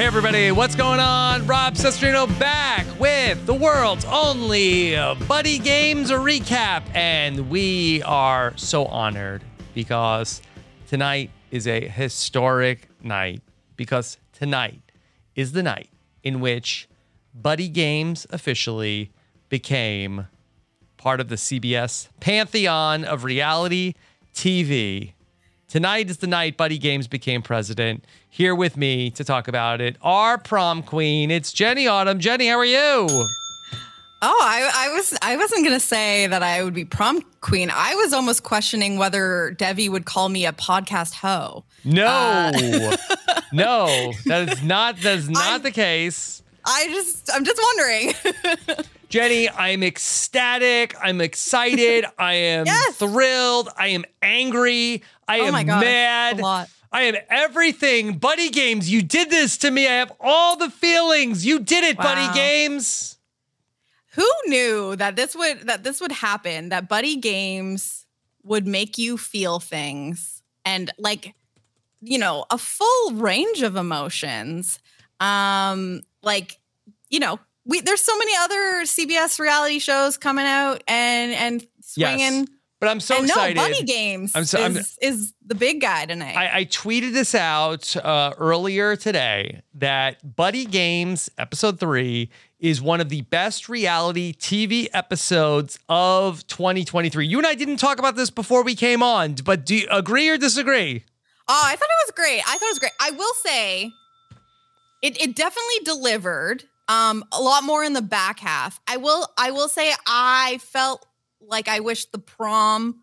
Hey everybody, what's going on? Rob Cesternino back with the world's only Buddy Games recap. And we are so honored because tonight is a historic night. Because tonight is the night in which Buddy Games officially became part of the CBS pantheon of reality TV. Tonight is the night Buddy Games became president. Here with me to talk about it, our prom queen. It's Jenny Autumn. Jenny, how are you? Oh, I, I was I wasn't gonna say that I would be prom queen. I was almost questioning whether Devi would call me a podcast hoe. No, uh, no, that is not that is not I'm, the case. I just I'm just wondering. Jenny, I'm ecstatic. I'm excited. I am yes. thrilled. I am angry. I oh am God, mad. I am everything. Buddy Games, you did this to me. I have all the feelings. You did it, wow. Buddy Games. Who knew that this would that this would happen? That Buddy Games would make you feel things and like you know, a full range of emotions. Um like you know, we there's so many other CBS reality shows coming out and and swinging. Yes. But I'm so and excited. No, Buddy Games I'm so, is, I'm, is the big guy tonight. I, I tweeted this out uh, earlier today that Buddy Games episode three is one of the best reality TV episodes of 2023. You and I didn't talk about this before we came on, but do you agree or disagree? Oh, I thought it was great. I thought it was great. I will say it, it definitely delivered. Um, a lot more in the back half. I will I will say I felt like I wish the prom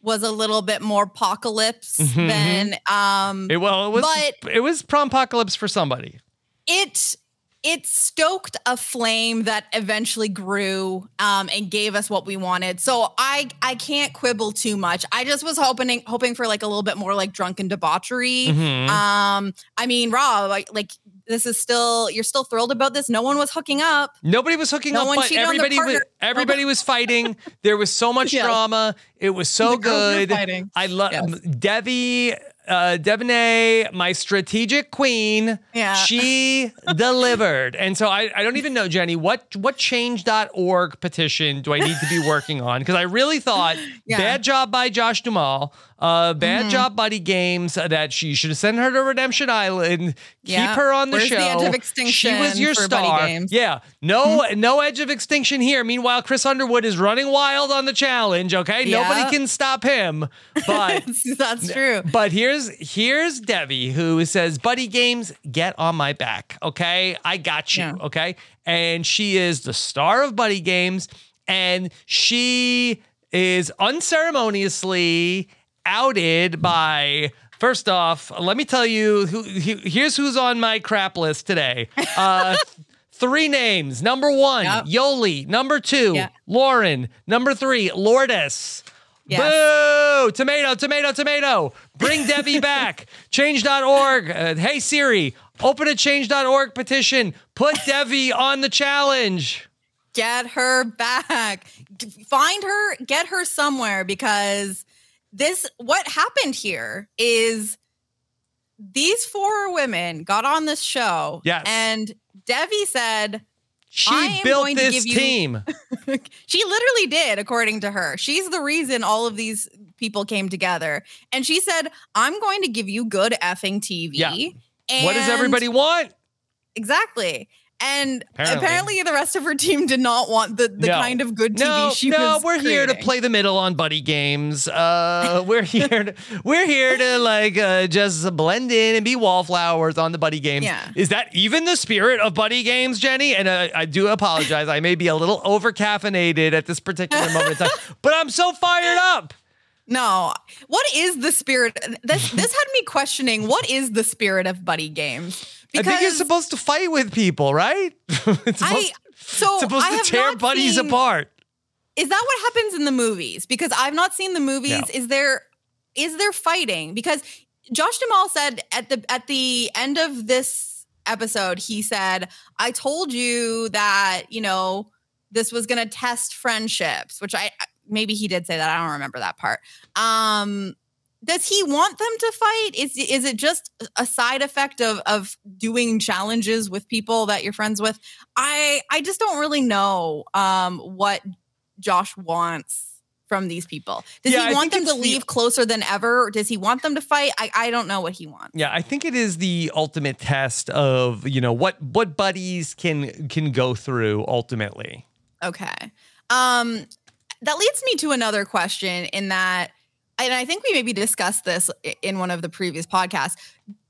was a little bit more apocalypse mm-hmm. than um it, well it was but it was prom apocalypse for somebody. It it stoked a flame that eventually grew um, and gave us what we wanted. So I I can't quibble too much. I just was hoping hoping for like a little bit more like drunken debauchery. Mm-hmm. Um, I mean, Rob, like like this is still you're still thrilled about this. No one was hooking up. Nobody was hooking no up, but everybody was everybody was fighting. There was so much yes. drama. It was so the good. I love yes. Debbie uh, Devaney, my strategic queen, yeah. she delivered. And so I, I don't even know, Jenny, what what change.org petition do I need to be working on? Because I really thought yeah. bad job by Josh Duhamel, uh, bad mm-hmm. job Buddy Games, that she should have sent her to Redemption Island, yeah. keep her on the Where's show. The edge of extinction she was your star. Yeah. No, mm-hmm. no edge of extinction here. Meanwhile, Chris Underwood is running wild on the challenge. Okay. Nobody can stop him. But that's true. But here's here's here's Debbie who says, "Buddy Games, get on my back, okay? I got you, yeah. okay?" And she is the star of Buddy Games, and she is unceremoniously outed by. First off, let me tell you who, here's who's on my crap list today. Uh, three names. Number one, yep. Yoli. Number two, yeah. Lauren. Number three, Lourdes. Yes. Boo! Tomato, tomato, tomato. Bring Debbie back. Change.org. Uh, hey, Siri, open a change.org petition. Put Debbie on the challenge. Get her back. Find her, get her somewhere because this, what happened here is these four women got on this show. Yes. And Debbie said, she built this team. she literally did, according to her. She's the reason all of these people came together. And she said, I'm going to give you good effing TV. Yeah. And what does everybody want? Exactly. And Apparently. apparently. the rest of her team did not want the, the No. kind of good TV no, she no, was. we're here to play the middle on buddy games. Uh, we're here to we're here to like uh, just blend in and be wallflowers on the buddy games. Yeah. Is that even the spirit of buddy games, Jenny? And uh, I do apologize. I may be a little over caffeinated at this particular moment in time, but I'm so fired up. No. What is the spirit? This this had me questioning what is the spirit of buddy games? I think you're supposed to fight with people, right? it's I supposed, so supposed I to tear buddies seen- apart. Is that what happens in the movies? Because I've not seen the movies. No. Is there is there fighting? Because Josh Duhamel said at the at the end of this episode, he said, "I told you that you know this was going to test friendships," which I maybe he did say that. I don't remember that part. Um, does he want them to fight? Is is it just a side effect of of doing challenges with people that you're friends with? I I just don't really know um, what Josh wants from these people. Does Yeah, he want them to the- leave closer than ever? Or does he want them to fight? I, I don't know what he wants. Yeah, I think it is the ultimate test of you know what what buddies can can go through ultimately. Okay. Um, that leads me to another question in that, and I think we maybe discussed this in one of the previous podcasts.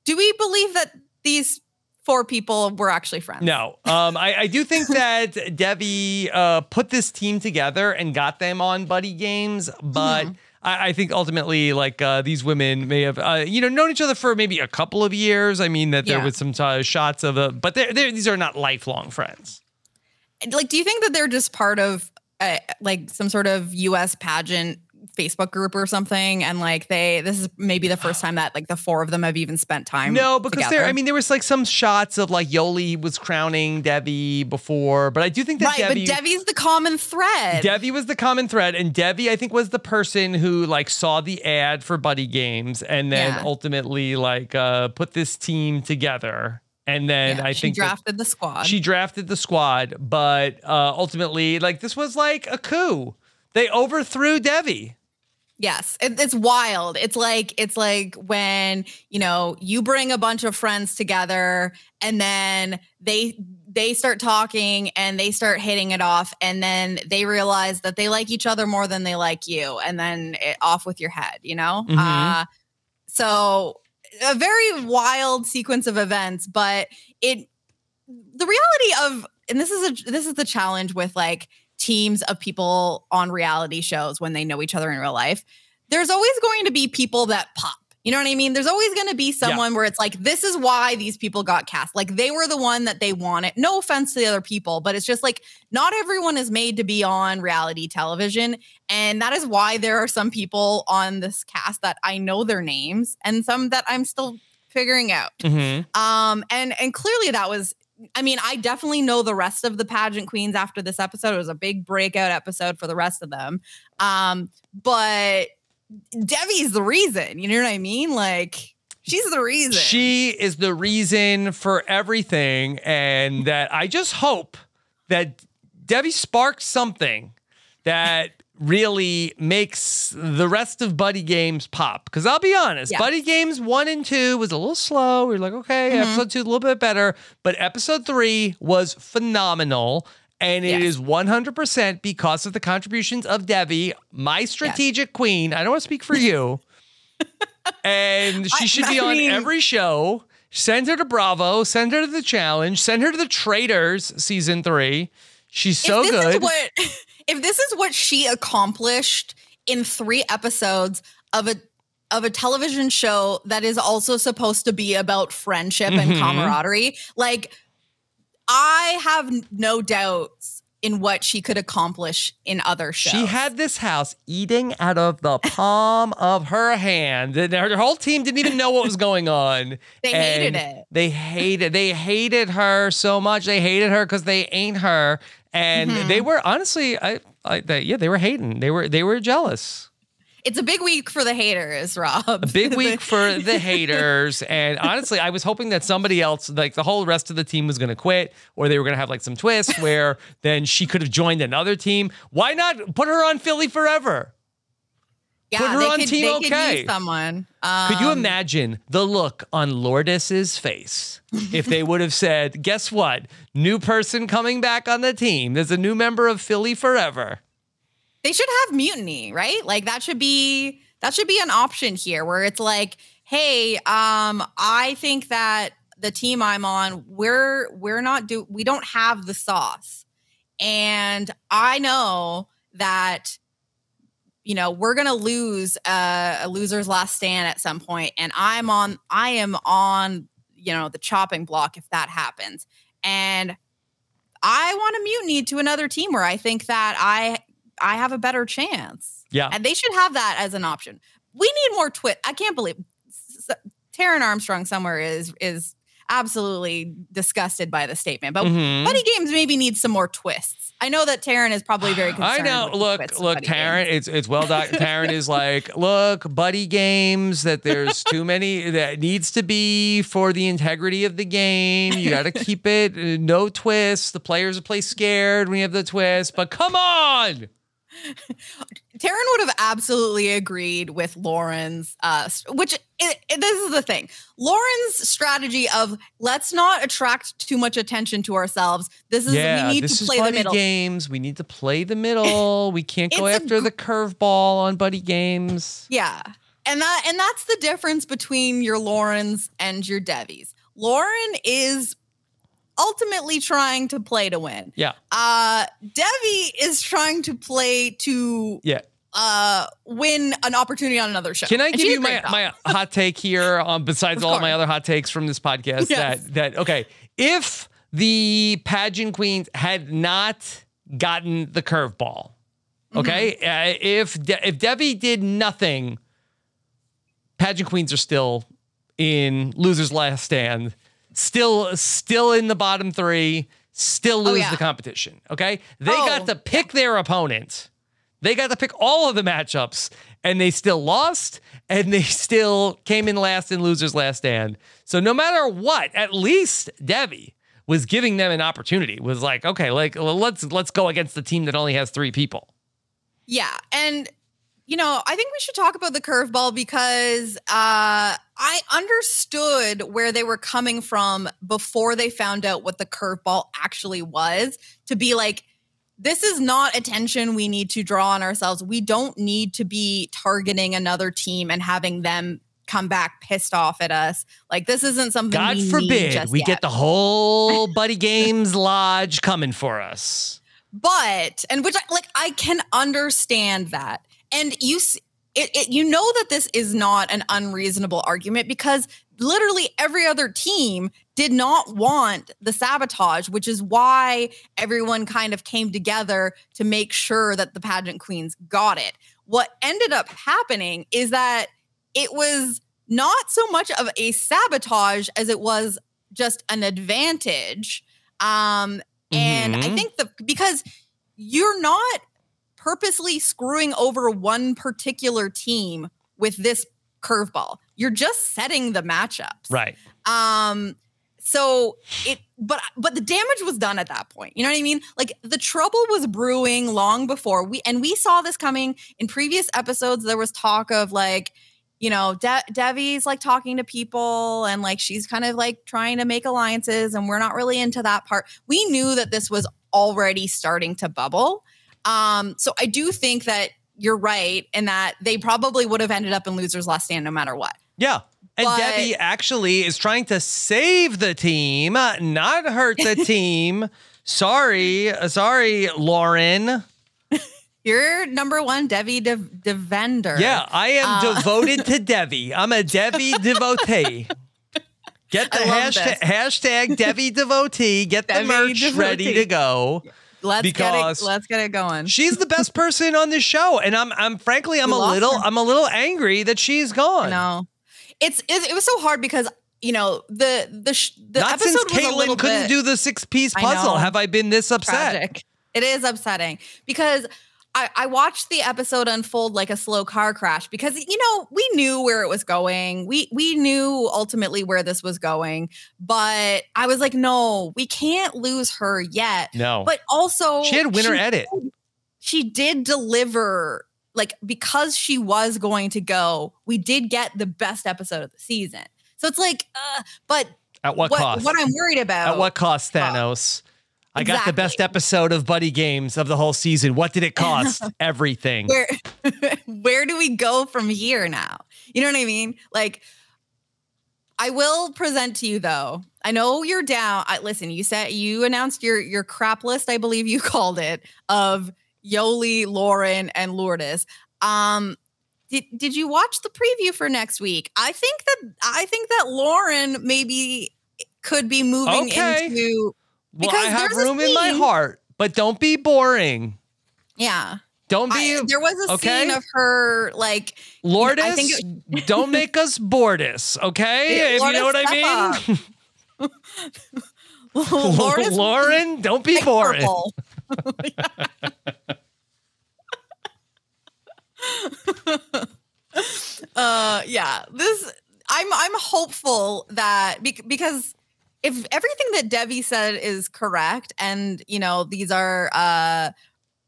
Do we believe that these four people were actually friends? No, um, I, I do think that Debbie uh, put this team together and got them on buddy games, but. Mm-hmm. I I think ultimately, like uh, these women may have, uh, you know, known each other for maybe a couple of years. I mean, that there Yeah. was some uh, shots of, a, but they're, they're, these are not lifelong friends. Like, do you think that they're just part of uh, like some sort of U.S. pageant Facebook group or something? And like they, this is maybe the first time that like the four of them have even spent time. No, because there. I mean, there was like some shots of like Yoli was crowning Debbie before, but I do think that right, Debbie. but Debbie's the common thread. Debbie was the common thread, and Debbie, I think, was the person who like saw the ad for Buddy Games, and then Yeah. ultimately like uh, put this team together. And then Yeah, I she think that drafted the squad. she drafted the squad, but uh, ultimately, like this was like a coup. They overthrew Debbie. Yes, it, it's wild. It's like it's like when you know you bring a bunch of friends together, and then they they start talking and they start hitting it off, and then they realize that they like each other more than they like you, and then it, off with your head. You know, Mhm. uh, so a very wild sequence of events, but it the reality of and this is a this is the challenge with like teams of people on reality shows when they know each other in real life there's always going to be people that pop. You know what i mean? There's always going to be someone where it's like this is why these people got cast. Like they were the one that they wanted. No offense to the other people but it's just like not everyone is made to be on reality television and that is why there are some people on this cast that i know their names and some that i'm still figuring out. Mm-hmm. um, and and clearly that was. I mean, I definitely know the rest of the pageant queens after this episode. It was a big breakout episode for the rest of them. Um, but Debbie's the reason. You know what I mean? Like she's the reason. She is the reason for everything, and that I just hope that Debbie sparks something that really makes the rest of Buddy Games pop. Because I'll be honest, Yeah. Buddy Games one and two was a little slow. We are like, okay, Mhm. episode two a little bit better, but episode three was phenomenal. And it Yes. is 100% because of the contributions of Debbie, my strategic queen. I don't want to speak for you. and she I- should I be on mean- every show. Send her to Bravo. Send her to the challenge. Send her to the Traitors season three. She's so good. What, if this is what she accomplished in three episodes of a of a television show that is also supposed to be about friendship and Mhm. camaraderie, like I have no doubts in what she could accomplish in other shows. She had this house eating out of the palm of her hand. And her, her whole team didn't even know what was going on. They hated it. They hated. They hated her so much. They hated her because they ain't her. And Mhm. they were honestly, I, I, they, yeah, they were hating. They were, they were jealous. It's a big week for the haters, Rob. A big week for the haters. And honestly, I was hoping that somebody else, like the whole rest of the team, was going to quit, or they were going to have like some twist where then she could have joined another team. Why not put her on Philly forever? Yeah, Put her they on could, Team OK. someone. Could you Um, imagine the look on Lourdes's face if they would have said, "Guess what? New person coming back on the team. There's a new member of Philly Forever." They should have mutiny, right? Like that should be that should be an option here where it's like, hey, um, I think that the team I'm on, we're we're not do we don't have the sauce. And I know that you know, we're going to lose uh, a loser's last stand at some point and I'm on I am on, you know, the chopping block if that happens. And I want to mutiny to another team where I think that I I have a better chance. Yeah. And they should have that as an option. We need more twist. I can't believe s- Taryn Armstrong somewhere is is absolutely disgusted by the statement. But Mhm. Buddy Games maybe needs some more twists. I know that Taryn is probably very concerned. I know. Look, look, Taryn. Games. It's it's well done. Taryn is like, look, buddy games. That there's too many. That needs to be for the integrity of the game. You got to keep it uh, no twists. The players will play scared when you have the twist. But come on. Taryn would have absolutely agreed with Lauren's, uh, which it, it- this is the thing. Lauren's strategy of let's not attract too much attention to ourselves. This is yeah, we need to play the middle. games. We need to play the middle. We can't go It's a after the curveball on buddy games. Yeah. And that and that's the difference between your Laurens and your Devies. Lauren is ultimately trying to play to win. Yeah, Uh Devi is trying to play to yeah. uh win an opportunity on another show. Can I And give you my, my hot take here? Um, besides Of all my other hot takes from this podcast, Yes. that that okay, if the pageant queens had not gotten the curveball, okay, Mm-hmm. uh, if De- if Debbie did nothing, pageant queens are still in losers last stand, still still in the bottom three, still oh, lose Oh, yeah. the competition. Okay, they Oh, got to pick their opponent. They got to pick all of the matchups, and they still lost, and they still came in last in losers last stand. So no matter what, at least Debbie was giving them an opportunity. Was like, okay, like let's let's go against the team that only has three people. Yeah, and you know, I think we should talk about the curveball because uh, I understood where they were coming from before they found out what the curveball actually was. To be like, this is not attention we need to draw on ourselves. We don't need to be targeting another team and having them come back pissed off at us. Like this isn't something. God we need forbid we yet. get the whole Buddy Games Lodge coming for us. but and which I, like I can understand that, and you it, it you know that this is not an unreasonable argument because literally every other team did not want the sabotage, which is why everyone kind of came together to make sure that the pageant queens got it. What ended up happening is that it was not so much of a sabotage as it was just an advantage. Um, and I Mhm. think the because you're not purposely screwing over one particular team with this curveball. You're just setting the matchups. Right. Um so it but but the damage was done at that point. You know what I mean? Like the trouble was brewing long before we and we saw this coming in previous episodes there was talk of like you know, De- Devi's like talking to people and like she's kind of like trying to make alliances and we're not really into that part. We knew that this was already starting to bubble. Um so I do think that you're right in that they probably would have ended up in losers last stand no matter what. Yeah. And But- Debbie actually is trying to save the team, not hurt the team. Sorry, sorry, Lauren. You're number one Devi De- Devender. Yeah, I am Uh, devoted to Debbie. I'm a Debbie devotee. Get the hashtag, hashtag Debbie devotee. Get the Debbie merch ready to go. Let's because get it. Let's get it going. She's the best person on this show, and I'm, I'm frankly, I'm We a little, her. I'm a little angry that she's gone. no, it's it, it was so hard because you know the the sh- the Not episode since was a little Caitlin couldn't bit do the six piece puzzle know. have I been this upset. tragic. It is upsetting because. I, I watched the episode unfold like a slow car crash because you know we knew where it was going. We we knew ultimately where this was going, but I was like, no, we can't lose her yet. No, But also, she had winner she edit. she did deliver like because she was going to go, we did get the best episode of the season. So it's like, uh, but At what, what, cost? what I'm worried about. At what cost, Thanos? I got the best episode of Buddy Games of the whole season. What did it cost? Everything. where where do we go from here now? You know what I mean? Like I will present to you though. I know you're down. I listen, you said you announced your your crap list, I believe you called it, of Yoli, Lauren, and Lourdes. Um did, did you watch the preview for next week? I think that I think that Lauren maybe could be moving Okay. into well, I because have room in my heart, but don't be boring. yeah. Don't be I, there was a okay? scene of her like Lourdes. I think don't make us Bordis, okay? if you know what I mean. Lourdes Lauren, don't be boring. uh yeah this i'm i'm hopeful that bec- because if everything that Debbie said is correct and you know these are uh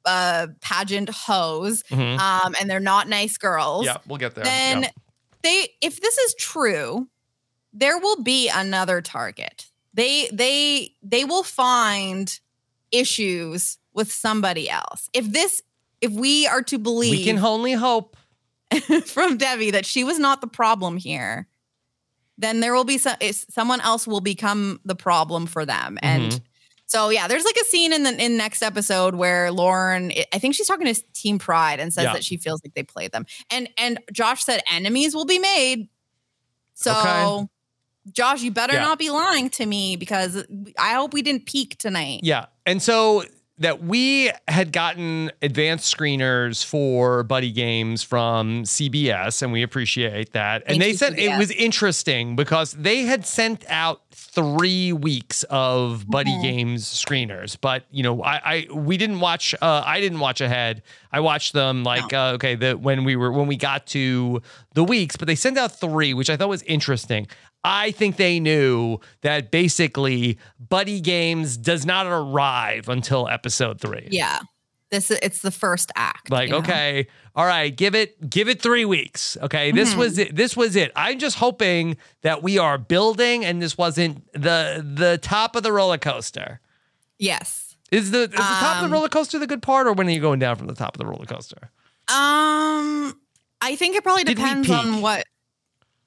uh pageant hoes Mhm. um and they're not nice girls Yeah, we'll get there. then they if this is true there will be another target they they they will find issues with somebody else if this if we are to believe, we can only hope. from debbie that she was not the problem here then there will be some someone else will become the problem for them and Mhm. so yeah there's like a scene in the in next episode where lauren i think she's talking to team pride and says Yeah. that she feels like they played them and and josh said enemies will be made so Okay. josh you better Yeah. not be lying to me because i hope we didn't peak tonight Yeah. And so that we had gotten advanced screeners for Buddy Games from CBS, and we appreciate that. And Thank they said it was interesting because they had sent out three weeks of Buddy Mhm. Games screeners, but you know, I, I we didn't watch. Uh, I didn't watch ahead. I watched them like uh, okay, the when we were when we got to the weeks, but they sent out three, which I thought was interesting. I think they knew that basically Buddy Games does not arrive until episode three. yeah this it's the first act Like, you know? okay, all right, give it give it three weeks. Okay. This Mhm. was it. This was it. I'm just hoping that we are building and this wasn't the the top of the roller coaster. yes Is the is the top of Um, the roller coaster the good part, or when are you going down from the top of the roller coaster? Um, I think it probably depends on what.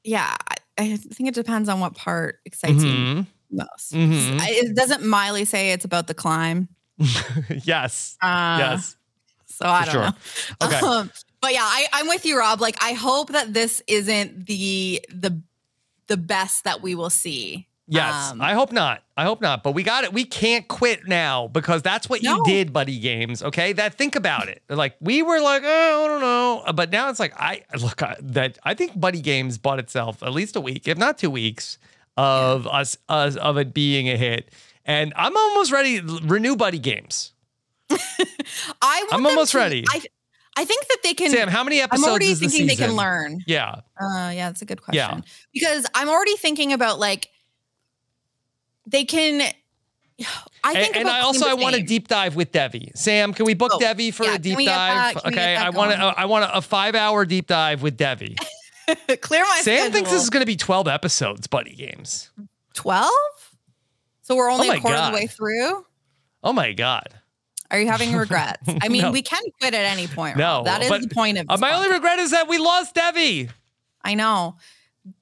Yeah, I, think it depends on what part excites you Mhm. most. Mhm. I- It doesn't Miley say it's about the climb. yes. Uh, yes. So I For don't sure. know. Okay. Um, but yeah, I, I'm with you, Rob. Like, I hope that this isn't the the the best that we will see. Yes, Um, I hope not. I hope not. But we got it. We can't quit now because that's what you did, buddy games. Okay, that think about it. Like we were like, oh, I don't know, but now it's like I look I, that I think buddy games bought itself at least a week, if not two weeks, of us, us of it being a hit. And I'm almost ready renew buddy games. I want I'm almost to- ready. I I think that they can. Sam, how many episodes I'm already thinking they can learn. Yeah, Uh, yeah, that's a good question. Yeah. question. Because I'm already thinking about like they can. I think and about I also I want a deep dive with Devi. Sam, can we book Oh, Devi for yeah, a deep can we get dive? that- okay, I want to I want a, five hour deep dive with Devi. clear my. Sam thinks this is going to be 12 episodes, buddy games. twelve. So we're only Oh a quarter of the way through. Oh my God. Are you having regrets? I mean, No. we can quit at any point. No, Rob. that is the point of Uh, my only regret is that we lost Devi. I know,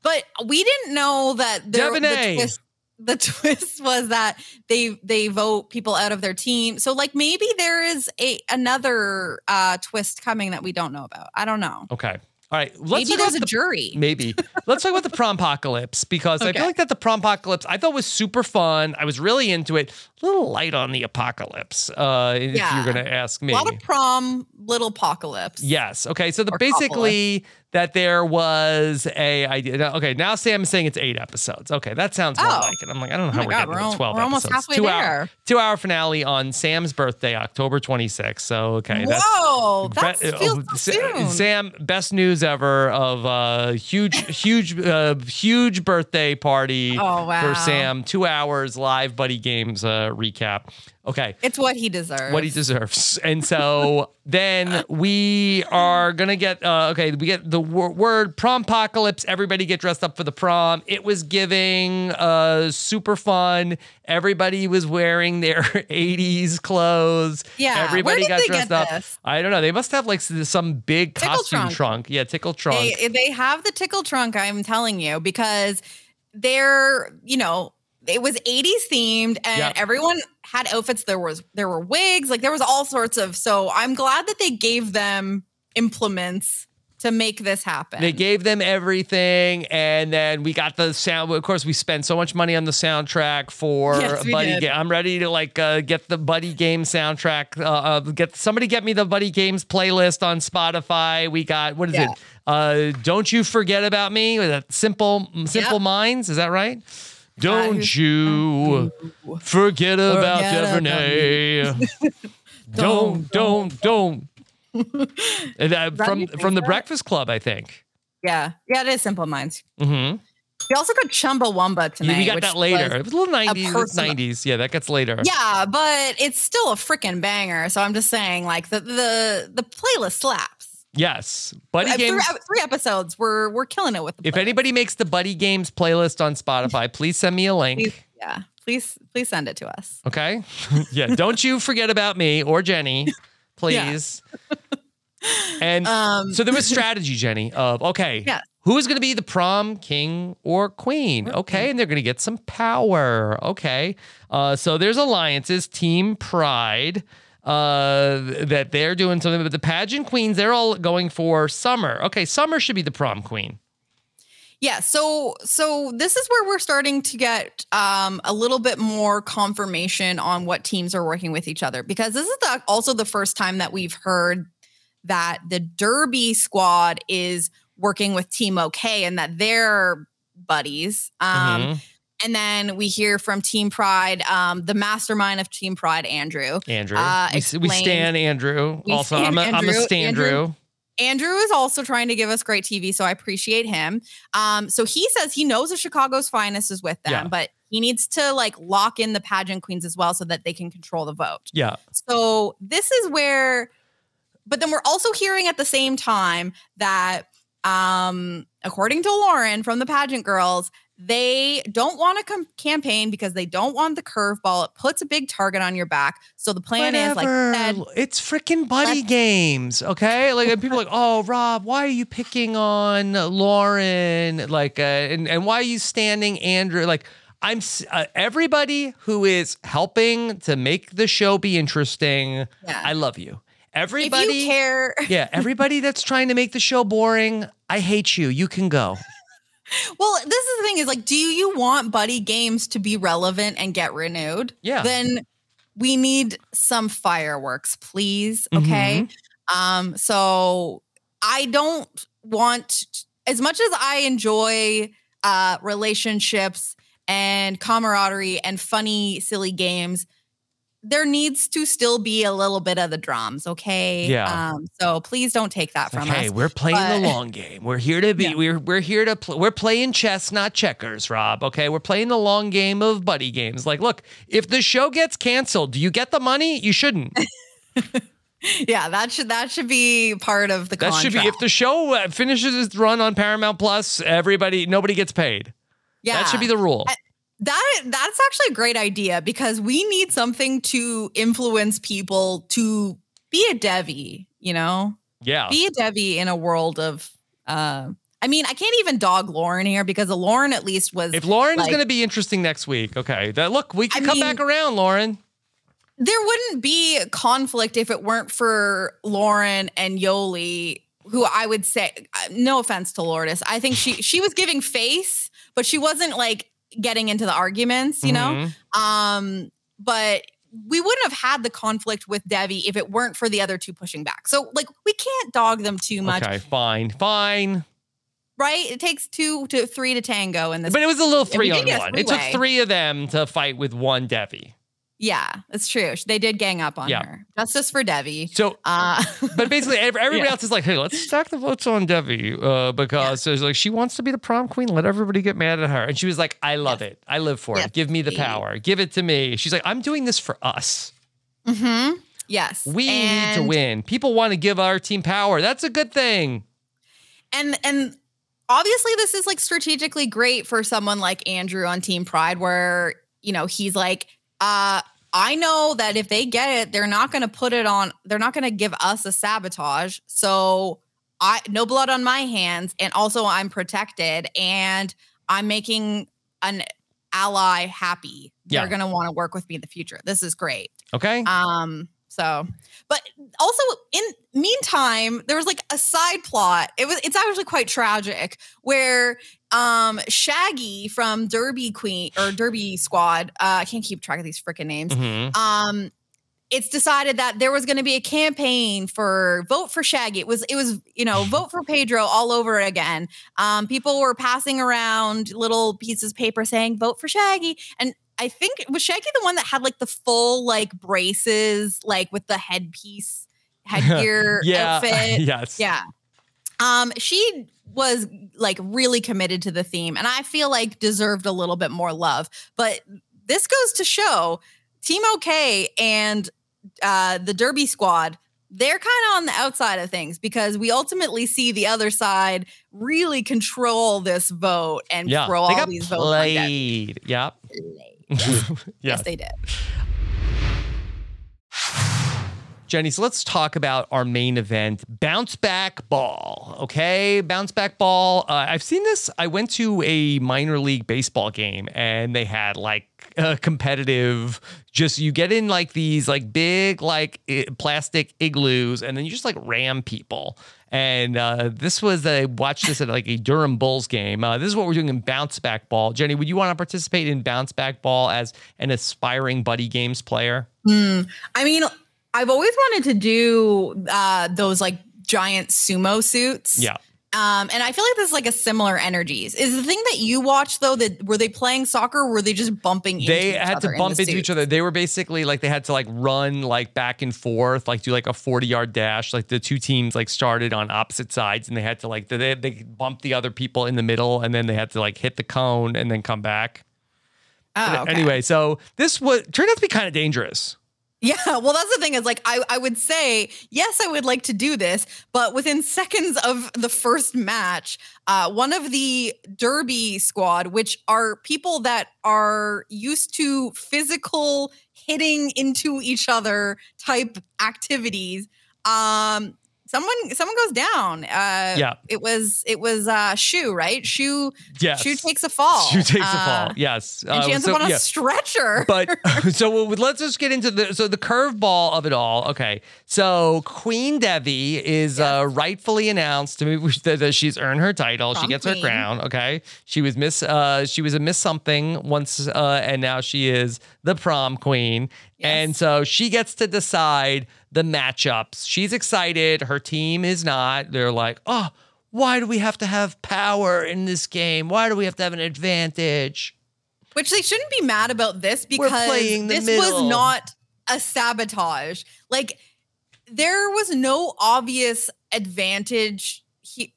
but we didn't know that there, the twist. The twist was that they they vote people out of their team. So like maybe there is a another uh, twist coming that we don't know about. I don't know. Okay. All right. Let's maybe there's a the, jury. Maybe. Let's talk about the prompocalypse because I feel like that the prompocalypse I thought was super fun. I was really into it. A little light on the apocalypse, uh, if you're going to ask me. A lot of prom, little apocalypse. Yes. Okay. So the basically that there was a idea. Okay. Now Sam is saying it's eight episodes. Okay, that sounds more Oh. like it. I'm like, I don't know Oh how my we're God, getting we're to twelve we're almost halfway two there. hour two hour finale on Sam's birthday, October 26th. So okay, that's Whoa, that Be- feels uh, so soon. Sam, best news ever of uh huge, huge, uh, huge birthday party Oh, wow. for Sam. Two hours live buddy games uh, recap. Okay. It's what he deserves. what he deserves. And so then we are gonna get uh, okay. We get the wor- word prompocalypse. Everybody get dressed up for the prom. It was giving uh, super fun. Everybody was wearing their '80s clothes. Yeah, everybody got dressed up. this? I don't know. They must have like some big Tickle costume trunk. Yeah, tickle trunk. They, they have the tickle trunk, I'm telling you, because they're, you know, it was 80s themed and Yep. everyone had outfits. There was there were wigs, like there was all sorts of so I'm glad that they gave them implements to make this happen. They gave them everything, and then we got the sound. Of course, we spent so much money on the soundtrack for Yes, Buddy. Game. I'm ready to like uh, get the Buddy Game soundtrack. Uh, uh, get somebody get me the Buddy Games playlist on Spotify. We got what is Yeah. it? Uh, Don't you forget about me? Simple, Simple Yep. Minds. Is that right? Don't you forget about Duvernay. don't, don't, don't. And, uh, from from the? Breakfast Club, I think. yeah. Yeah, it is Simple Minds. Mm-hmm. We also got Chumbawamba tonight. Yeah, we got that later. It was a little 90s. it's personal- 90s. Yeah, that gets later. Yeah, but it's still a freaking banger. So I'm just saying, like the the the playlist slaps. Yes. Buddy Uh, three, Games. three episodes. We're we're killing it with the If anybody makes the Buddy Games playlist on Spotify, please send me a link. Please, yeah, please please send it to us. Okay. yeah. Don't you forget about me or Jenny, please. And Um, so there was strategy, Jenny, of okay, Yes. who is going to be the prom king or queen? Okay, and they're going to get some power. Okay, uh, so there's alliances, Team Pride, uh, that they're doing something. But the pageant queens, they're all going for Summer. Okay, Summer should be the prom queen. Yeah, so so this is where we're starting to get um, a little bit more confirmation on what teams are working with each other because this is the, also the first time that we've heard that the Derby squad is working with Team OK and that they're buddies. Um, Mhm. And then we hear from Team Pride, um, the mastermind of Team Pride, Andrew. Andrew, uh, we, we stand Andrew. We also, stan I'm a, I'm a Andrew. Standrew. Andrew- Andrew is also trying to give us great TV, so I appreciate him. Um, so he says he knows that Chicago's finest is with them, Yeah. but he needs to like lock in the pageant queens as well so that they can control the vote. Yeah. So this is where, but then we're also hearing at the same time that, um, according to Lauren from the pageant girls, they don't want to com- campaign because they don't want the curveball. It puts a big target on your back. So the plan is like said, it's freaking buddy games, okay? Like people are like, oh, Rob, why are you picking on Lauren? Like, uh, and and why are you standing Andrew? Like, I'm uh, everybody who is helping to make the show be interesting. Yeah. I love you. if Everybody, you care, yeah, everybody that's trying to make the show boring, I hate you. You can go. Well, this is the thing is like, do you want buddy games to be relevant and get renewed? Yeah. Then we need some fireworks, please. Okay. Um, so I don't want as much as I enjoy uh relationships and camaraderie and funny, silly games. There needs to still be a little bit of the drums, okay? Yeah. Um, so please don't take that from Okay, us. Hey, we're playing the long game. We're here to be. Yeah. We're we're here to. Pl- we're playing chess, not checkers, Rob. Okay, we're playing the long game of buddy games. Like, look, if the show gets canceled, do you get the money? You shouldn't. Yeah, that should that should be part of the That should be. If the show uh, finishes its run on Paramount Plus, everybody, nobody gets paid. yeah, That should be the rule. That that's actually a great idea because we need something to influence people to be a Devi, you know? Yeah. Be a Devi in a world of uh I mean, I can't even dog Lauren here because Lauren at least was If Lauren's like- going to be interesting next week, okay. That look, we can I come mean- back around, Lauren. there wouldn't be conflict if it weren't for Lauren and Yoli, who I would say, uh, no offense to Lourdes, I think she she was giving face, but she wasn't like getting into the arguments, you know. Mhm. Um, but we wouldn't have had the conflict with Devi if it weren't for the other two pushing back. So like we can't dog them too much, Okay, fine, fine. right? It takes two to three to tango in this. But it was a little three on one. It took three of them to fight with one Devi. Yeah, it's true. They did gang up on Yeah. her. Justice for Devi. So, Uh, but basically, everybody Yeah. else is like, "Hey, let's stack the votes on Debbie uh, because there's like she wants to be the prom queen. Let everybody get mad at her." And she was like, "I love it. I live for it. Give me the power. Give it to me." She's like, "I'm doing this for us. mhm. Yes. We need to win. People want to give our team power. That's a good thing." and and obviously this is like strategically great for someone like Andrew on Team Pride where you know he's like uh I know that if they get it they're not going to put it on they're not going to give us a sabotage so I no blood on my hands and also I'm protected and I'm making an ally happy Yeah. they're going to want to work with me in the future this is great Okay. um, so, but also in meantime, there was like a side plot. It was it's actually quite tragic where um Shaggy from Derby Queen or Derby Squad, uh, I can't keep track of these freaking names. Mhm. Um it's decided that there was going to be a campaign for vote for Shaggy. It was it was you know vote for Pedro all over again. Um, people were passing around little pieces of paper saying vote for Shaggy, and I think was Shaggy the one that had like the full like braces, like with the headpiece, headgear yeah. outfit. yes. Yeah. Um, she was like really committed to the theme and I feel like deserved a little bit more love. But this goes to show Team OK and uh the Derby squad, they're kind of on the outside of things because we ultimately see the other side really control this vote and Yeah. throw all these votes on Debbie. played. Yes, yeah. yes, they did. Jenny, so let's talk about our main event, Bounce Back Ball. Okay, Bounce Back Ball. Uh, I've seen this. I went to a minor league baseball game and they had like a competitive, just you get in like these like big like plastic igloos and then you just like ram people. And uh, this was I watched this at like a Durham Bulls game. Uh, this is what we're doing in Bounce Back Ball. Jenny, would you want to participate in Bounce Back Ball as an aspiring buddy games player? Hmm. I mean, I've always wanted to do uh, those like giant sumo suits. Yeah. Um, and I feel like this is like a similar energies. Is the thing that you watched though that were they playing soccer? Or were they just bumping? they each had to bump into each other. They were basically like they had to like run like back and forth, like do like a 40 yard dash. Like the two teams like started on opposite sides and they had to like they they bumped the other people in the middle and then they had to like hit the cone and then come back. Oh, okay. Anyway, so this was turned out to be kind of dangerous. Yeah, well, that's the thing is like I, I would say yes, I would like to do this, but within seconds of the first match, uh, one of the Derby squad, which are people that are used to physical hitting into each other type activities, um, someone someone goes down. Uh, Yeah. it was it was uh, Shu, right? Shu, Yes. Shu takes a fall. She takes a Uh, fall. Yes. and she Uh, ends so, up on a yeah. stretcher. But so let's just get into the so the curveball of it all. Okay, so Queen Devi is uh, rightfully announced to me that she's earned her title. she Prom gets her crown. Okay, she was miss uh, she was a miss something once, uh, and now she is the prom queen. And so she gets to decide the matchups. She's excited. Her team is not. They're like, oh, why do we have to have power in this game? Why do we have to have an advantage? Which they shouldn't be mad about this because this middle. was not a sabotage. Like there was no obvious advantage. He,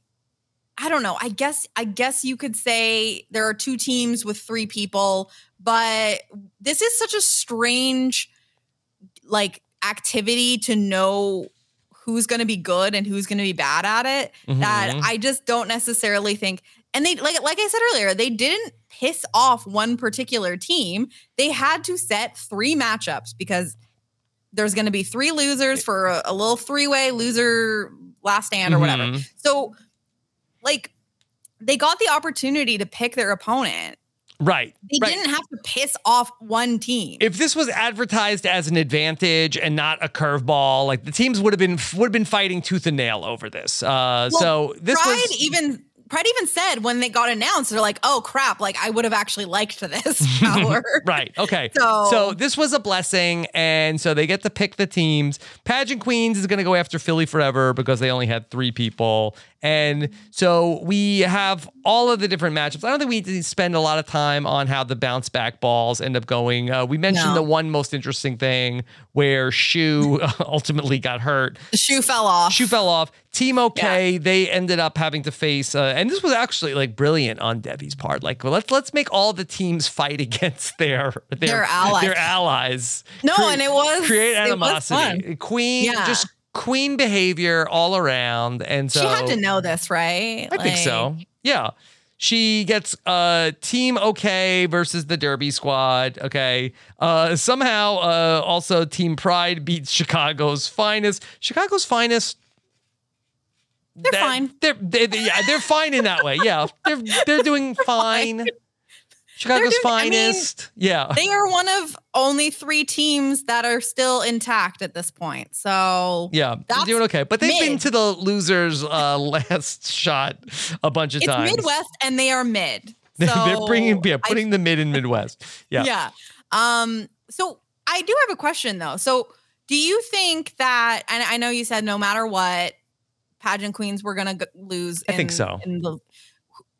I don't know. I guess I guess you could say there are two teams with three people, but this is such a strange like activity to know who's going to be good and who's going to be bad at it that Mhm. I just don't necessarily think and they like like I said earlier, they didn't piss off one particular team. They had to set three matchups because there's going to be three losers for a, a little three-way loser last stand or whatever. Mhm. So like they got the opportunity to pick their opponent. Right. They right. didn't have to piss off one team. if this was advertised as an advantage and not a curveball, like the teams would have been would have been fighting tooth and nail over this. Uh, Well, so this Pride was even Pride even said when they got announced, they're like, "Oh crap! Like I would have actually liked this power." right. Okay. So- so this was a blessing, and so they get to pick the teams. Pageant Queens is going to go after Philly forever because they only had three people, and so we have all of the different matchups. I don't think we need to spend a lot of time on how the bounce back balls end up going. Uh, we mentioned No. the one most interesting thing where Shu ultimately got hurt. The shoe fell off. Shoe fell off. Team OK, they ended up having to face, uh, and this was actually like brilliant on Debbie's part. Like, well, let's let's make all the teams fight against their their, Their allies. Their allies. No, Cre- and it was create it was animosity. fun. Queen, Yeah. just queen behavior all around, and so she had to know this, right? I think so. Yeah. She gets uh team okay versus the Derby squad. Okay. Uh somehow uh also Team Pride beats Chicago's finest. Chicago's finest. They're that- fine. They're, they they- yeah, they're fine in that way. Yeah. They're they're doing fine. Chicago's doing- I mean, finest. yeah. They are one of only three teams that are still intact at this point. So yeah, they're that's doing okay. But they've been to the losers uh last shot a bunch of it's times. Midwest and they are mid. they're bringing yeah, I putting the mid in Midwest. Yeah. Yeah. Um, so I do have a question though. So do you think that and I know you said no matter what, pageant queens were gonna lose I think so. in the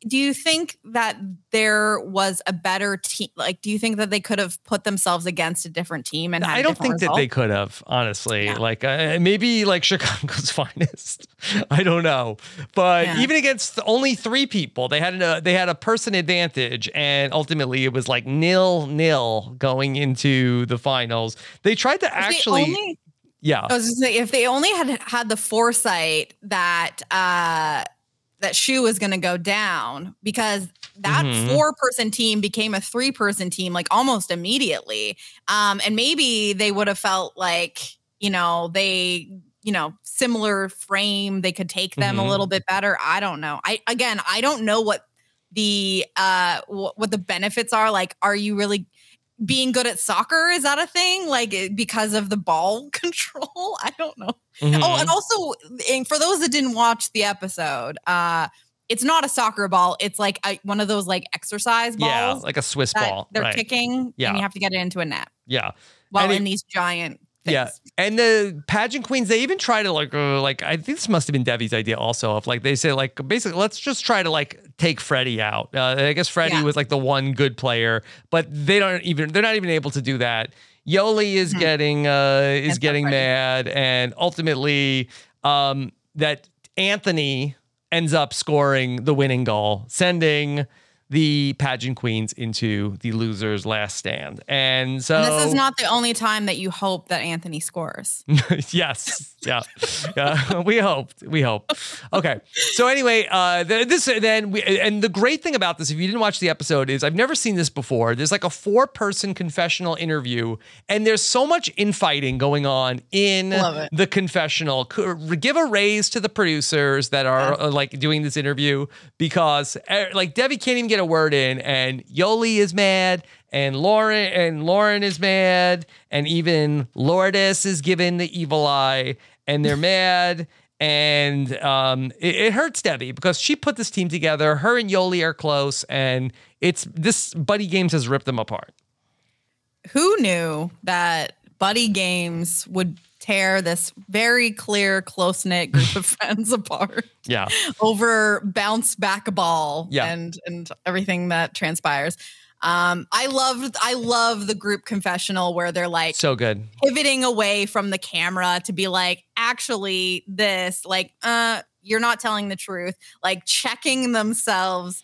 do you think that there was a better team like do you think that they could have put themselves against a different team and had I don't think that they could have, honestly. Yeah. Like uh, maybe like Chicago's finest. I don't know, but Yeah. even against only three people, they had a they had a person advantage, and ultimately it was like nil nil going into the finals. They tried to actually, only- yeah, I was gonna say if they only had had the foresight that uh that Shu was going to go down because that Mhm. four person team became a three person team like almost immediately. Um and maybe they would have felt like, you know, they you know, similar frame, they could take them Mhm. a little bit better. I don't know. I again, I don't know what the uh wh- what the benefits are like are you really being good at soccer is that a thing like eh, because of the ball control i don't know Mhm. oh and also and for those that didn't watch the episode uh it's not a soccer ball it's like a, one of those like exercise yeah, balls like a Swiss ball, they're right? kicking Yeah. and you have to get it into a net Yeah, while And it- in these giant things. Yeah, and the pageant queens they even try to like uh, like I think this must have been Debbie's idea also of like they say like basically let's just try to like take Freddie out. Uh, I guess Freddie Yeah. was like the one good player, but they don't even they're not even able to do that. Yoli is Mhm. getting uh is That's getting mad, and ultimately um that Anthony ends up scoring the winning goal, sending the pageant queens into the losers last stand. And so and this is not the only time that you hope that anthony scores yes. Yeah. Yeah. we hoped. We hope. Okay. So anyway, uh, th- this then we and the great thing about this, if you didn't watch the episode, is I've never seen this before. There's like a four-person confessional interview, and there's so much infighting going on in the confessional. Give a raise to the producers that are uh, like doing this interview because uh, like Debbie can't even get a word in, and Yoli is mad, and Lauren and Lauren is mad, and even Lourdes is given the evil eye, and they're mad. And um, it, it hurts Debbie because she put this team together. Her and Yoli are close, and it's this Buddy Games has ripped them apart. who knew that buddy games would tear this very clear close-knit group of friends apart Yeah, over bounce back a ball Yeah. and and everything that transpires um i loved i love the group confessional where they're like so good. pivoting away from the camera to be like actually this like uh you're not telling the truth like checking themselves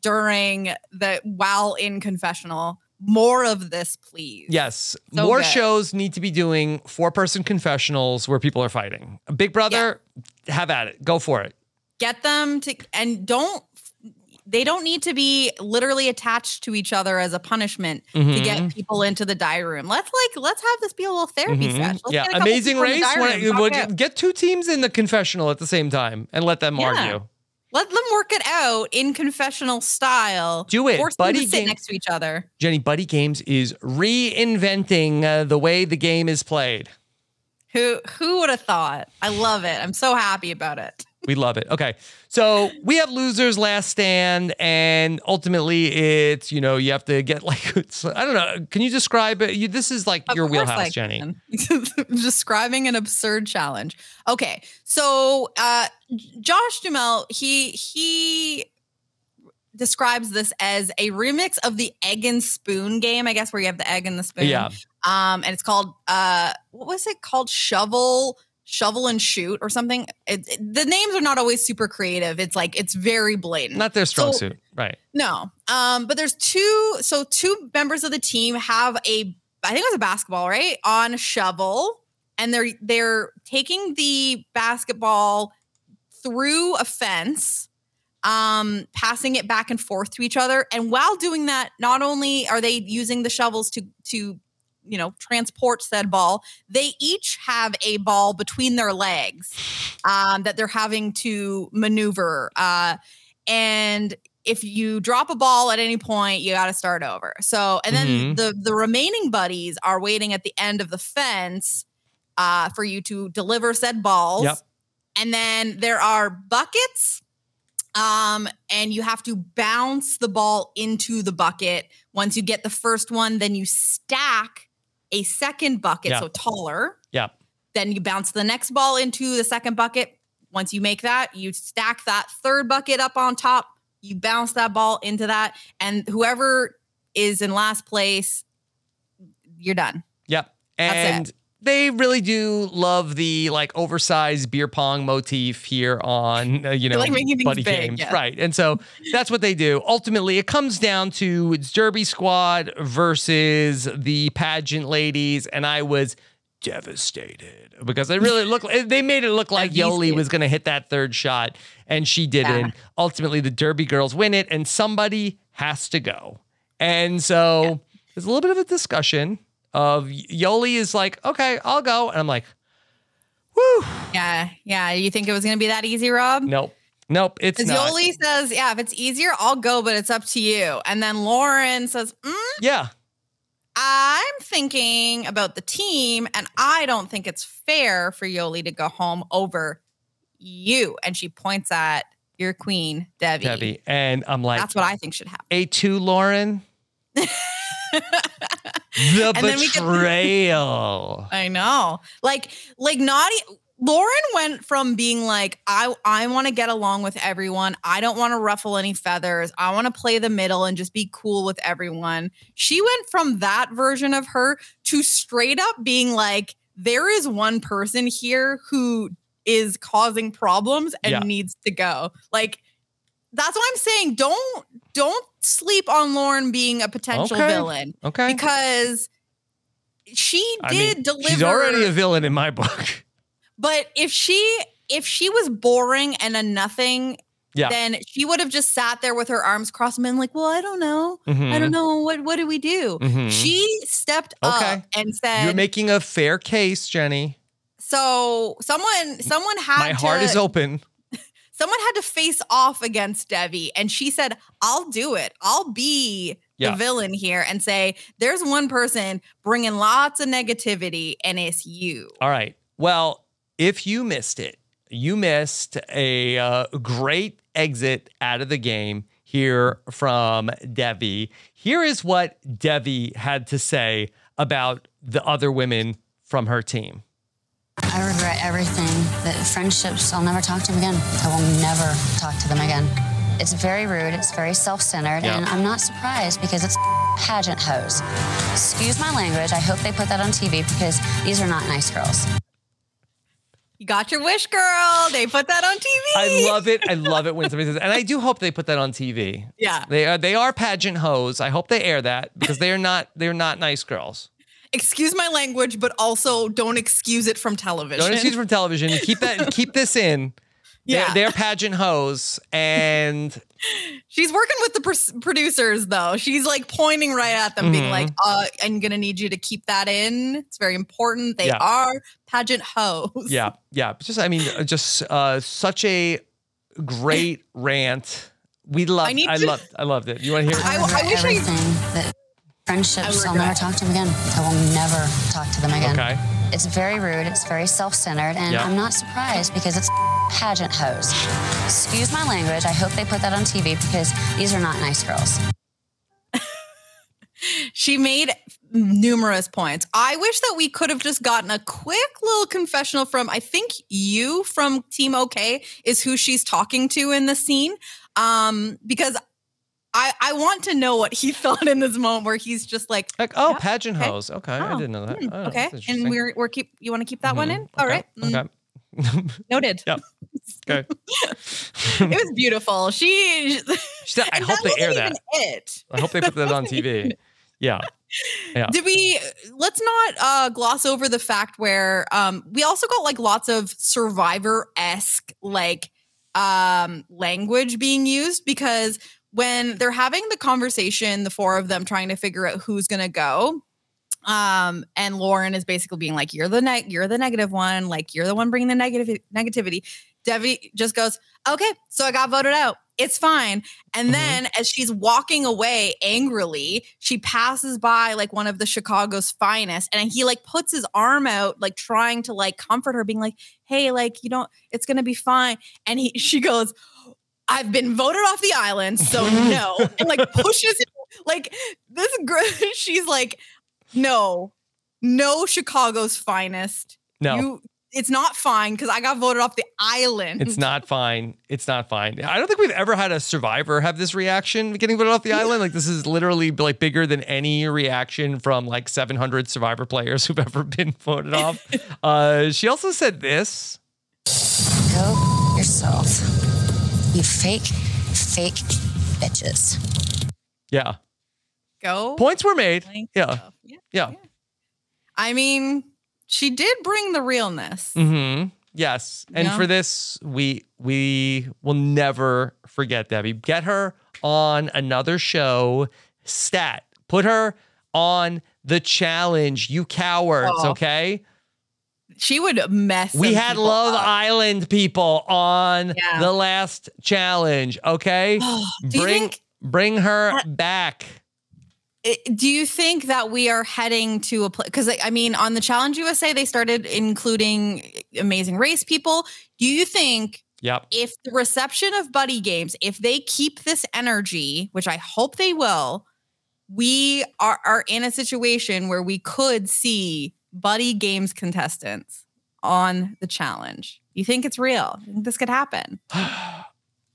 during the while in confessional more of this please Yes. So More good. shows need to be doing four person confessionals where people are fighting. Big Brother, have at it. Go for it. get them to and don't they don't need to be literally attached to each other as a punishment to Mhm. get people into the diary room. Let's like let's have this be a little therapy Mhm. session. Let's Yeah. get Amazing people in the race. diary Wanna- room, talk would- it out. get two teams in the confessional at the same time and let them Yeah. argue. Let them work it out in confessional style. Do it. Force them Buddy to sit next to each other. Jenny, Buddy Games is reinventing uh, the way the game is played. Who who would have thought? I love it. I'm so happy about it. We love it. Okay. So we have losers last stand, and ultimately it's, you know, you have to get like, it's, I don't know. Can you describe it? You, this is like Of your wheelhouse, Jenny. Describing an absurd challenge. Okay, so uh, Josh Duhamel, he he describes this as a remix of the egg and spoon game. I guess where you have the egg and the spoon. Yeah. Um, and it's called uh, what was it called? Shovel. Shovel and shoot or something. It, it- the names are not always super creative. It's like it's very blatant. Not their strong So- suit. Right. No. Um, but there's two. So two members of the team have a, I think it was a basketball, right? On shovel, and they're they're taking the basketball through a fence, um, passing it back and forth to each other. And while doing that, not only are they using the shovels to to you know transport said ball, they each have a ball between their legs um, that they're having to maneuver. Uh, and if you drop a ball at any point, you got to start over. So, and then Mhm. the the remaining buddies are waiting at the end of the fence uh, for you to deliver said balls. Yep. And then there are buckets, um, and you have to bounce the ball into the bucket. Once you get the first one, then you stack a second bucket, Yeah. so taller. Yeah. Then you bounce the next ball into the second bucket. Once you make that, you stack that third bucket up on top. You bounce that ball into that, and whoever is in last place, you're done. Yep. That's it. And they really do love the like oversized beer pong motif here on uh, you know like buddy big, games, yeah. right? And so that's what they do. Ultimately, it comes down to it's Derby Squad versus the pageant ladies, and I was devastated because they really look. They made it look like Yoli was going to hit that third shot, and she didn't. Yeah. Ultimately, the Derby girls win it, and somebody has to go. And so there's a little bit of a discussion of Yoli is like, okay, I'll go. And I'm like, whew, Yeah, yeah. You think it was going to be that easy, Rob? nope, nope, it's not. Yoli says, "Yeah, if it's easier, I'll go, but it's up to you." And then Lauren says, mm, yeah, "I'm thinking about the team, and I don't think it's fair for Yoli to go home over you." And she points at your queen, Debbie. Debbie. And I'm like, That's what I think should happen. A2 Lauren. the And then we get- betrayal. I know. Like, like e- Lauren went from being like, I I want to get along with everyone. I don't want to ruffle any feathers. I want to play the middle and just be cool with everyone. She went from that version of her to straight up being like, there is one person here who is causing problems and Yeah. needs to go. Like, that's what I'm saying. Don't don't sleep on Lauren being a potential Okay. villain Okay. because she I did mean, deliver She's already a villain in my book. but if she if she was boring and a nothing Yeah. then she would have just sat there with her arms crossed and been like well i don't know i Mhm. don't know what what do we do Mhm. she stepped Okay. up and said You're making a fair case, Jenny. so someone someone had My heart to, is open. Someone had to face off against debbie and she said i'll do it i'll be Yeah. the villain here and say there's one person bringing lots of negativity and it's you All right. Well, if you missed it, you missed a uh, great exit out of the game here from Debbie. Here is what Debbie had to say about the other women from her team. I regret everything. The friendships, I'll never talk to them again. I will never talk to them again. It's very rude, it's very self centered, Yeah. and I'm not surprised because it's pageant hoes. Excuse my language, I hope they put that on TV because these are not nice girls. you got your wish girl they put that on tv I love it. I love it when somebody says, and I do hope they put that on TV. yeah They are they are pageant hoes. I hope they air that because they are not they're not nice girls. Excuse my language, but also don't excuse it from television. Don't excuse from television. Keep that keep this in. Yeah. They're, they're pageant hoes and She's working with the pr- producers though. She's like pointing right at them, being Mhm. like, uh, "I'm gonna need you to keep that in. It's very important. They Yeah. are pageant hoes." yeah, yeah. Just I mean, just uh, such a great rant. We loved. I I, need to- loved. I loved it. You want to hear? I- it? I regret wish I- everything. The friendships, I I'll never talk to them again. I will never talk to them again. Okay. It's very rude, it's very self centered, and Yeah. I'm not surprised because it's pageant hoes. Excuse my language. I hope they put that on TV because these are not nice girls. She made numerous points. I wish that we could have just gotten a quick little confessional from, I think you from Team OK is who she's talking to in the scene. Um, because I, I want to know what he thought in this moment where he's just like, Like, oh, Yeah, pageant okay. hoes. Okay, I Oh, didn't know that. hmm, Oh, okay. And we're, we're keep, you want to keep that one Mhm, in? All okay, right. Mm, Okay. Noted. Yep. Okay. It was beautiful. She, She I hope they air that. It. I hope they put that on TV. Yeah. Yeah. Did we let's not uh gloss over the fact where um we also got like lots of survivor-esque like um language being used because when they're having the conversation, the four of them trying to figure out who's gonna go. Um, and Lauren is basically being like, You're the neg you're the negative one, like you're the one bringing the negative negativity. Debbie just goes, Okay, so I got voted out. It's fine. And Mhm. then as she's walking away angrily, she passes by like one of the Chicago's finest and he like puts his arm out, like trying to like comfort her, being like, Hey, like, you don't, it's gonna be fine. And he she goes, I've been voted off the island, so no. And like pushes it like this girl, she's like, No, no Chicago's finest. No. You it's not fine because I got voted off the island. It's not fine. It's not fine. I don't think we've ever had a survivor have this reaction getting voted off the island. Like this is literally like bigger than any reaction from like 700 survivor players who've ever been voted off. Uh, she also said this. Go yourself. You fake, fake bitches. Yeah. go. Points were made. Like Yeah. yeah. Yeah. I mean, she did bring the realness. hmm Yes. And Yeah. for this, we we will never forget Debbie. Get her on another show. Stat. Put her on the challenge. You cowards. Oh. Okay. She would mess. We had Love up. Island people on Yeah. the last challenge. Okay. Bring think? bring her back. i- Do you think that we are heading to a place? Because I mean, on the Challenge USA, they started including Amazing Race people. Do you think Yep. if the reception of Buddy Games, if they keep this energy, which I hope they will, we are, are in a situation where we could see Buddy Games contestants on the challenge. You think it's real? You think this could happen?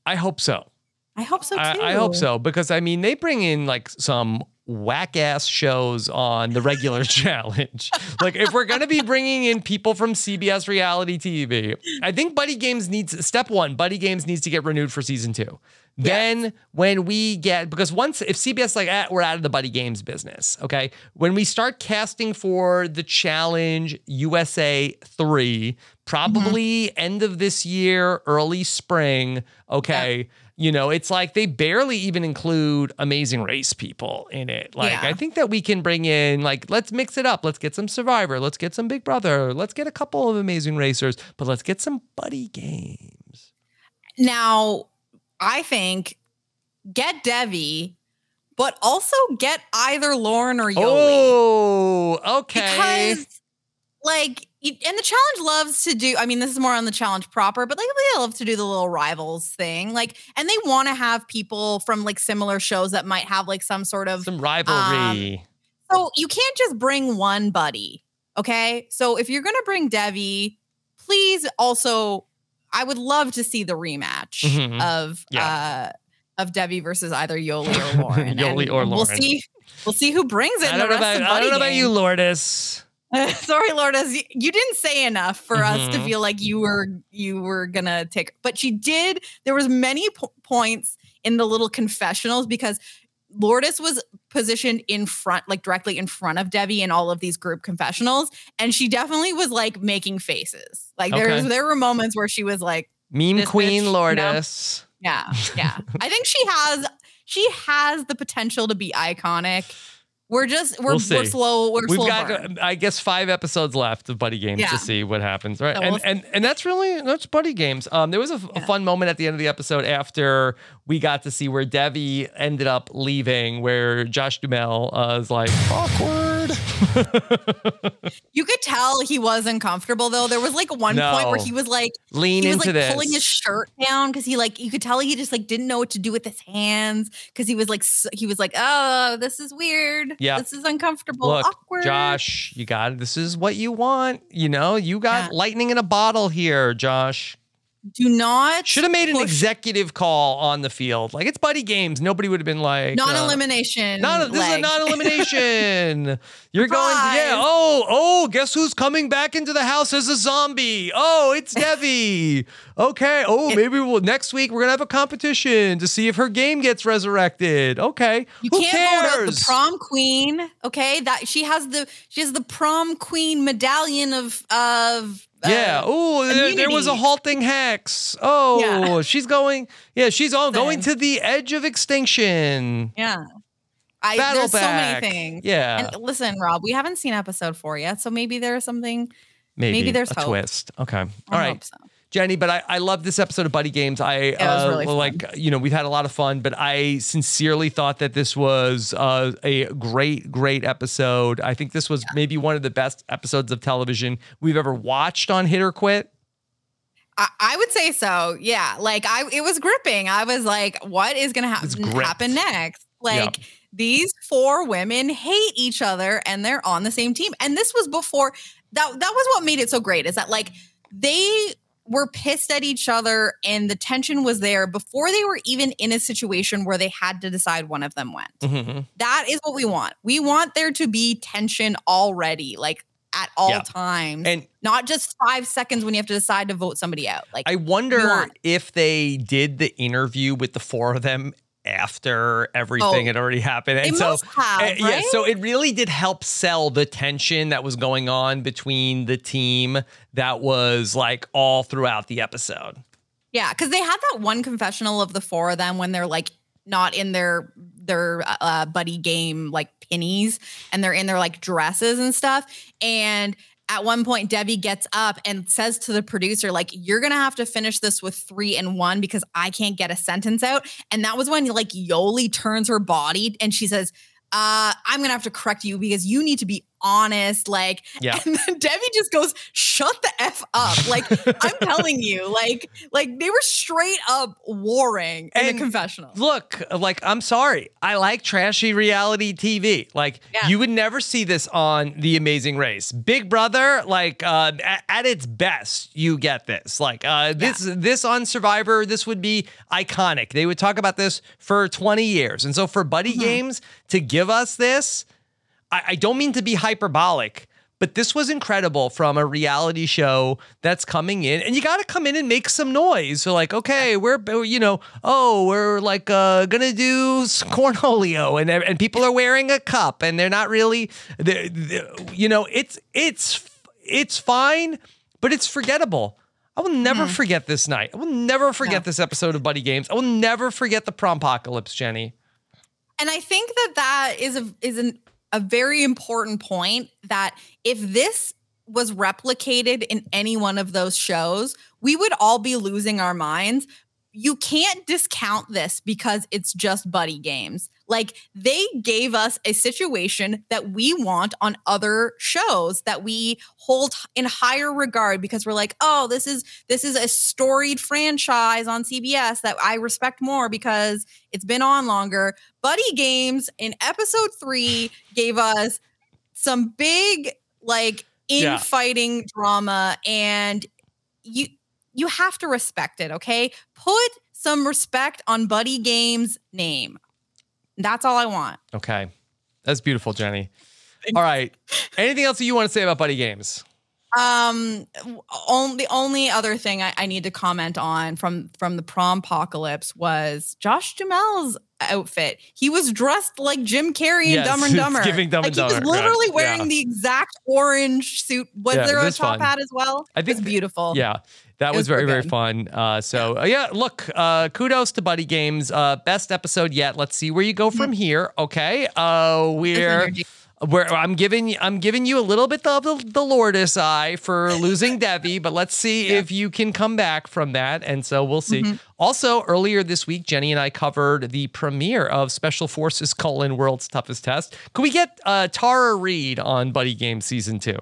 I hope so. I hope so too. I, I hope so because I mean they bring in like some whack ass shows on the regular challenge. Like if we're gonna be bringing in people from CBS reality TV, I think Buddy Games needs step one. Buddy Games needs to get renewed for season two. Then when we get because once if CBS like ah, we're out of the Buddy Games business, okay. When we start casting for the challenge USA three, probably end of this year, early spring, okay. You know, it's like they barely even include amazing race people in it. Like, Yeah. I think that we can bring in, like, let's mix it up. Let's get some Survivor. Let's get some Big Brother. Let's get a couple of amazing racers, but let's get some buddy games. Now, I think get Devi, but also get either Lauren or Yoli. Oh, okay. Because, like, and the challenge loves to do, I mean, this is more on the challenge proper, but like, they love to do the little rivals thing. Like, and they want to have people from like similar shows that might have like some sort of, some rivalry. Um, so you can't just bring one buddy. Okay. So if you're going to bring Devi, please also, I would love to see the rematch Mhm. of, Yeah. uh, of Debbie versus either Yoli or Lauren. Yoli or We'll see. We'll see who brings it. I don't know about I don't know about you, Lourdes. Sorry, Lourdes, you, didn't say enough for us to Mhm. feel like you were you were gonna take. But she did. There was many po- points in the little confessionals because Lourdes was positioned in front, like directly in front of Debbie in all of these group confessionals, and she definitely was like making faces. Like there Okay. there were moments where she was like, Meme Queen bitch. Lourdes. yeah, yeah. I think she has she has the potential to be iconic. We're just we're, we'll we're slow. We're We've slow got, burn. I guess, five episodes left of Buddy Games Yeah. to see what happens, right? And, we'll- and and that's really that's Buddy Games. Um, there was a, f- a Yeah. fun moment at the end of the episode after we got to see where Devi ended up leaving, where Josh Duhamel uh, is like awkward. You could tell he was uncomfortable though. There was like one point where he was like Lean he was into like this. pulling his shirt down because he like you could tell he just like didn't know what to do with his hands because he was like he was like oh this is weird Yeah. this is uncomfortable Look, awkward Josh, you got it. this is what you want. You know, you got Yeah. lightning in a bottle here, Josh. Do not Should have made an push executive call on the field. Like it's Buddy Games. Nobody would have been like uh, non-elimination Non, this is a non-elimination. You're going, yeah. Oh, oh, guess who's coming back into the house as a zombie? Oh, it's Devi. okay. Oh, maybe we'll next week we're gonna have a competition to see if her game gets resurrected. Okay. You Who can't vote out the prom queen. Okay, that she has the she has the prom queen medallion of of Yeah. uh, Oh, there, there was a halting hex. Oh, Yeah. she's going. Yeah, she's all going to the edge of extinction. yeah. I, Battle there's so many things. Yeah. And listen, Rob, we haven't seen episode four yet, so maybe there's something. maybe, maybe there's a hope. twist. Okay. All I right. hope so. Jenny, but I, I love this episode of Buddy Games. I uh, really fun. like you know we've had a lot of fun, but I sincerely thought that this was uh, a great great episode. I think this was maybe one of the best episodes of television we've ever watched on Hit or Quit. I, I would say so. Yeah. Like I it was gripping. I was like, what is gonna It's happen happen next? Like Yeah. these four women hate each other and they're on the same team. And this was before that that was what made it so great, is that like they were pissed at each other and the tension was there before they were even in a situation where they had to decide one of them went. Mhm. That is what we want. We want there to be tension already, like at all Yeah. times. And not just five seconds when you have to decide to vote somebody out. Like I wonder if they did the interview with the four of them after everything Oh, had already happened. And so have, Uh, Yeah, so it really did help sell the tension that was going on between the team that was like all throughout the episode. Yeah, because they had that one confessional of the four of them when they're like not in their their uh, buddy game like pennies and they're in their like dresses and stuff. And at one point, Debbie gets up and says to the producer, like, you're gonna have to finish this with three and one because I can't get a sentence out. And that was when like Yoli turns her body and she says, uh, I'm gonna have to correct you because you need to be honest. Like, Yeah. and then Debbie just goes, shut the F up. Like, I'm telling you, like, like they were straight up warring in And the confessional. Look, like I'm sorry, I like trashy reality TV. Like Yeah. you would never see this on The Amazing Race. Big Brother, like uh, at, at its best, you get this. Like uh, this, this on Survivor, this would be iconic. They would talk about this for 20 years, and so for Buddy Mm-hmm. Games to give us this, I, I don't mean to be hyperbolic. But this was incredible from a reality show that's coming in, and you got to come in and make some noise. So, like, okay, we're you know, oh, we're like uh, gonna do cornholio, and and people are wearing a cup, and they're not really, they're, they're- you know, it's it's it's fine, but it's forgettable. I will never forget this night. I will never forget No. this episode of Buddy Games. I will never forget the prompocalypse, Jenny. And I think that that is a is an, a very important point that if this was replicated in any one of those shows, we would all be losing our minds. You can't discount this because it's just buddy games. Like they gave us a situation that we want on other shows that we hold in higher regard because we're like, "Oh, this is this is a storied franchise on CBS that I respect more because it's been on longer." Buddy Games in episode 3 gave us some big like Yeah. infighting drama and you you have to respect it, okay? Put some respect on Buddy Games' name. That's all I want. Okay. That's beautiful, Jenny. All right. Anything else that you want to say about Buddy Games? Um, on, the only other thing I, I need to comment on from from the prom apocalypse was Josh Duhamel's outfit. He was dressed like Jim Carrey in Yes, Dumb and Dumber. giving Dumb like and he was literally yeah, wearing yeah. the exact orange suit. Was Yeah, there a top fun. hat as well? I think it's th- beautiful. Yeah, that was was very, very fun. Uh, so, uh, yeah, look, uh, kudos to Buddy Games. Uh, best episode yet. Let's see where you go from here. Okay. Uh, we're. Where I'm giving I'm giving you a little bit of the, the Lourdes eye for losing Devi, but let's see if you can come back from that. And so we'll see. Mm-hmm. Also, earlier this week, Jenny and I covered the premiere of Special Forces colon World's Toughest Test. Could we get uh, Tara Reid on Buddy Games season two?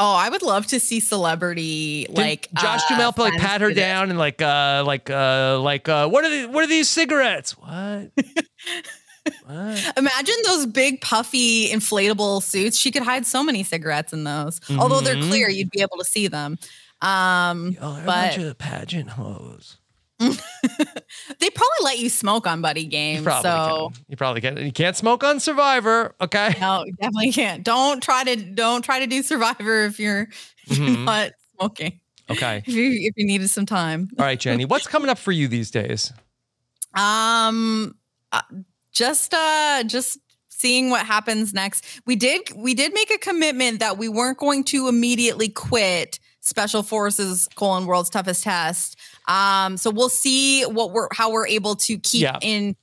Oh, I would love to see celebrity Did like Josh uh, Duhamel like pat her down and like uh like uh like uh what are the, what are these cigarettes? What? what? Imagine those big puffy inflatable suits. She could hide so many cigarettes in those. Although they're Mhm. clear, you'd be able to see them. Um, Oh, they're a bunch of pageant hoes. they probably let you smoke on Buddy You Games. probably so can. You probably can't. You can't smoke on Survivor, okay? no, definitely can't. Don't try to don't try to do Survivor if you're, if you're Mhm. not smoking. Okay. If you if you needed some time. All right, Jenny. What's coming up for you these days? Um, uh, just uh, just seeing what happens next. We did we did make a commitment that we weren't going to immediately quit Special Forces colon World's Toughest Test. Um, so we'll see what we're how we're able to keep Yeah. in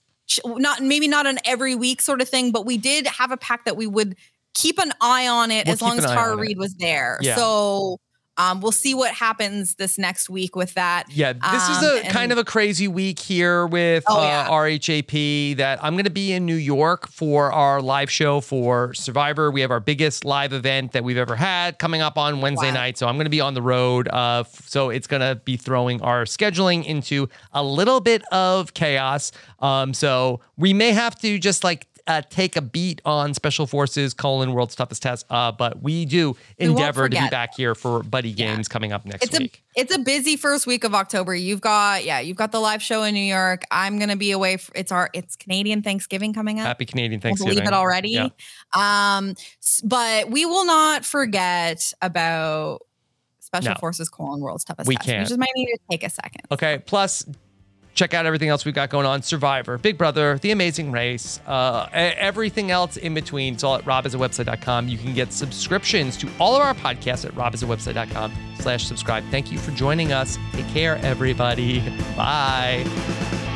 not maybe not an every week sort of thing, but we did have a pack that we would keep an eye on it We'll as long as Tara. Reid was there. Yeah. So um, we'll see what happens this next week with that. Yeah, this is Um, a and- kind of a crazy week here with Oh, uh, yeah. RHAP. That I'm going to be in New York for our live show for Survivor. We have our biggest live event that we've ever had coming up on Wednesday Wow. night. So I'm going to be on the road. Uh, so it's going to be throwing our scheduling into a little bit of chaos. Um, so we may have to just like. Uh, take a beat on Special Forces colon World's Toughest Test, uh, but we do We endeavor to be back here for Buddy Games coming up next it's week. a it's a busy first week of October. You've got yeah, you've got the live show in New York. I'm gonna be away. For, it's our it's Canadian Thanksgiving coming up. Happy Canadian Thanksgiving! believe it already. Yeah. Um, but we will not forget about Special No. Forces colon World's toughest We test. We can't. We just might need to take a second. Okay. Plus, check out everything else we've got going on Survivor, Big Brother, The Amazing Race, uh, everything else in between. It's all at robhasawebsite.com. You can get subscriptions to all of our podcasts at robhasawebsite.com slash subscribe. Thank you for joining us. Take care, everybody. Bye.